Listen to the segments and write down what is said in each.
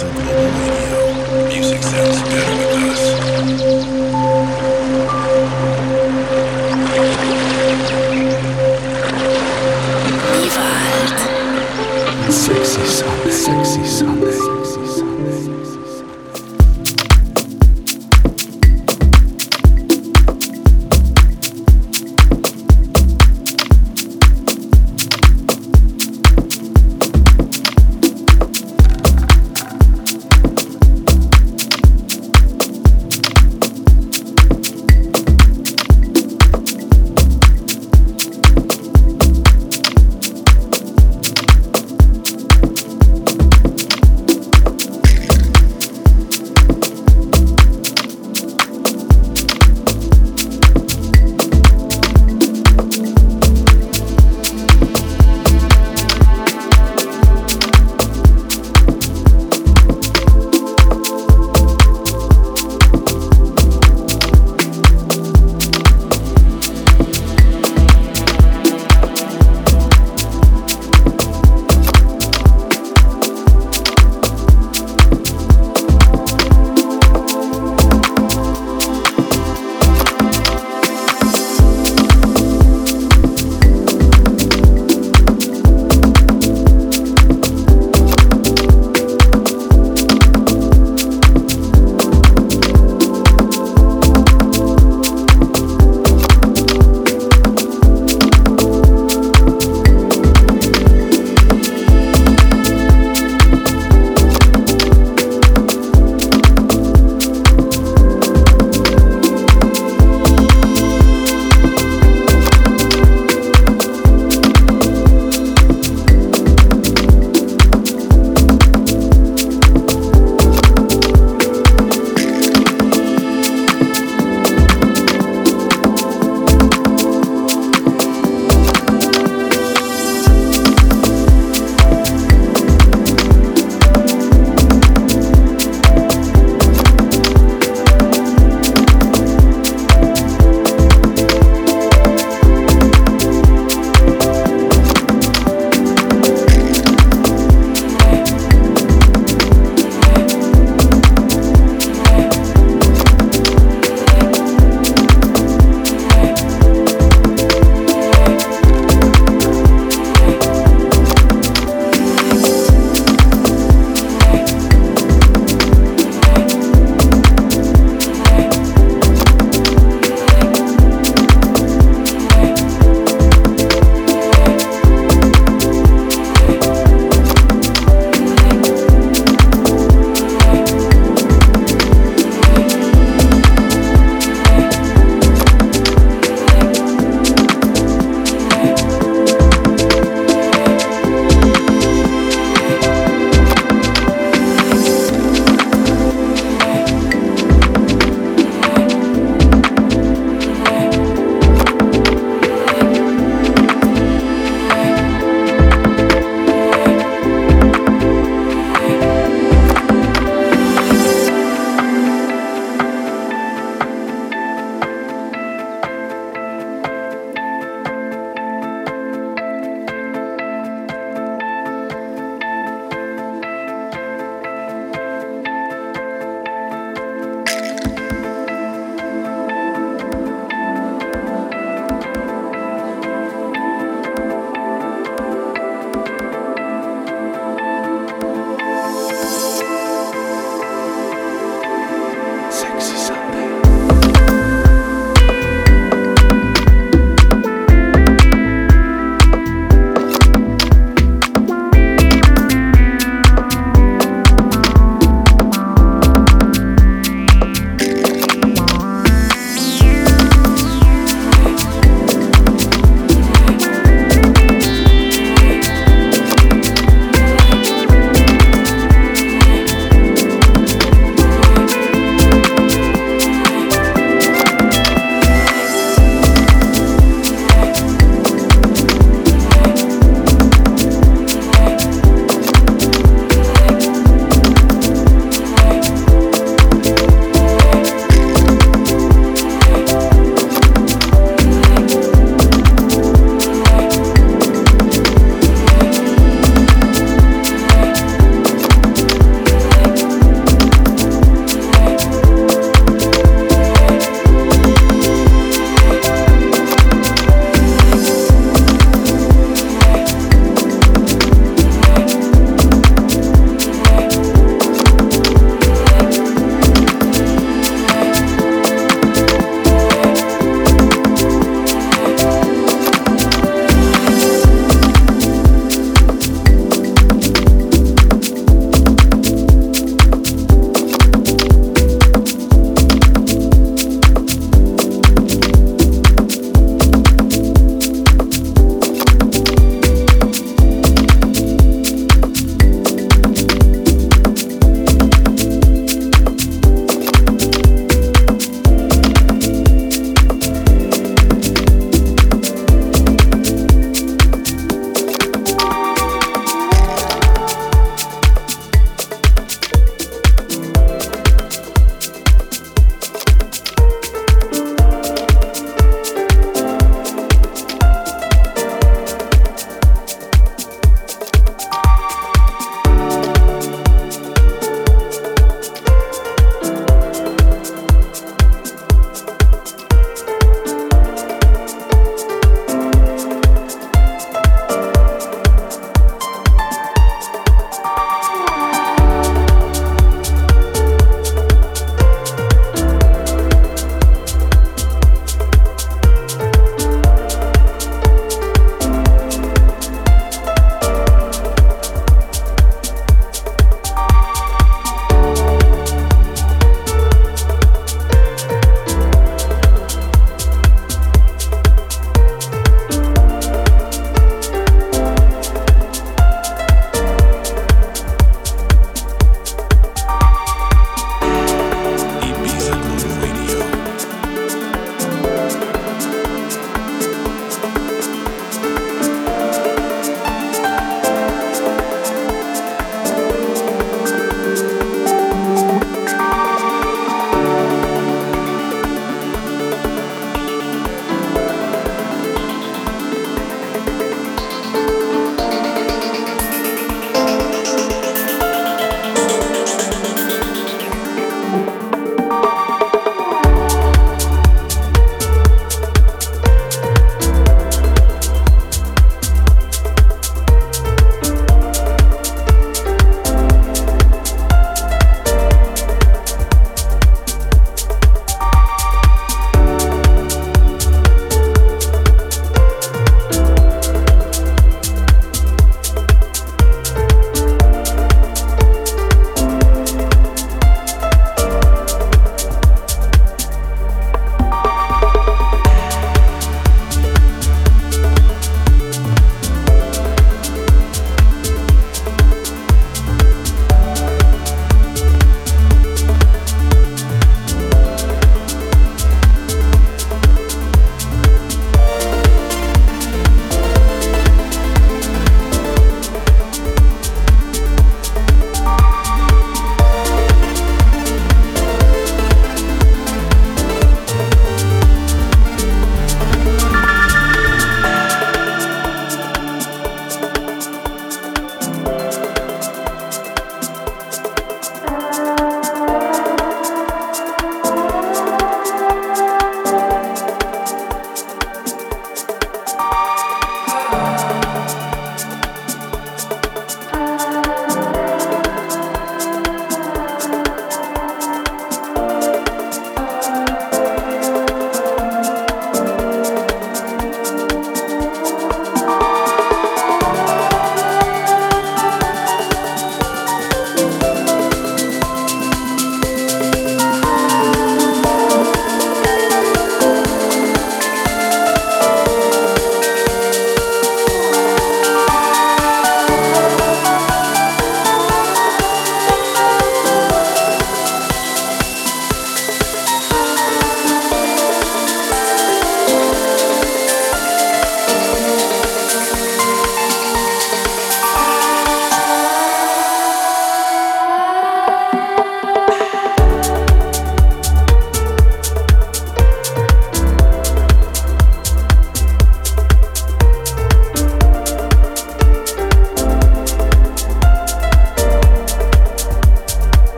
amazing.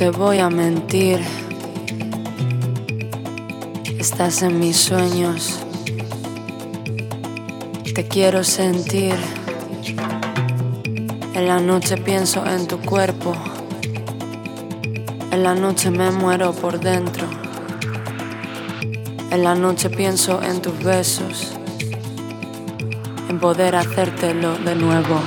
Te voy a mentir. Estás en mis sueños. Te quiero sentir. En la noche pienso en tu cuerpo. En la noche me muero por dentro. En la noche pienso en tus besos. En poder hacértelo de nuevo.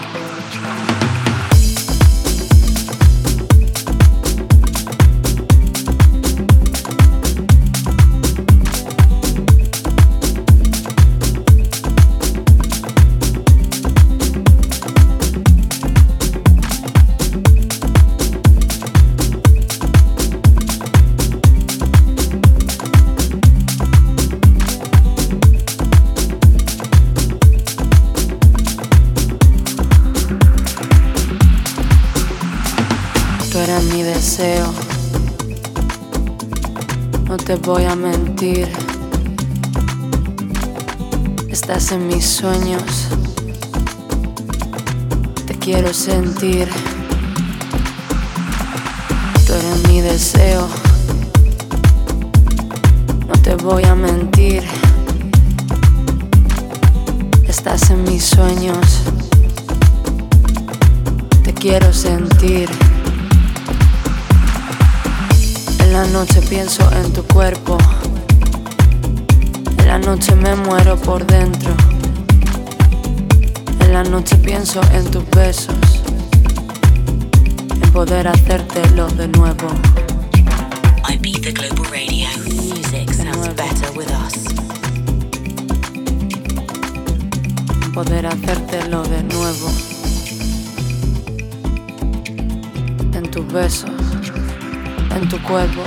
Te voy a mentir. Estás en mis sueños. Te quiero sentir. Tú eres mi deseo. No te voy a mentir. Estás en mis sueños. Te quiero sentir. En la noche pienso en tu cuerpo. En la noche me muero por dentro. En la noche pienso en tus besos. En poder hacértelo de nuevo. I beat the global radio. Music sounds better with us. En poder hacértelo de nuevo. En tus besos en tu cuerpo.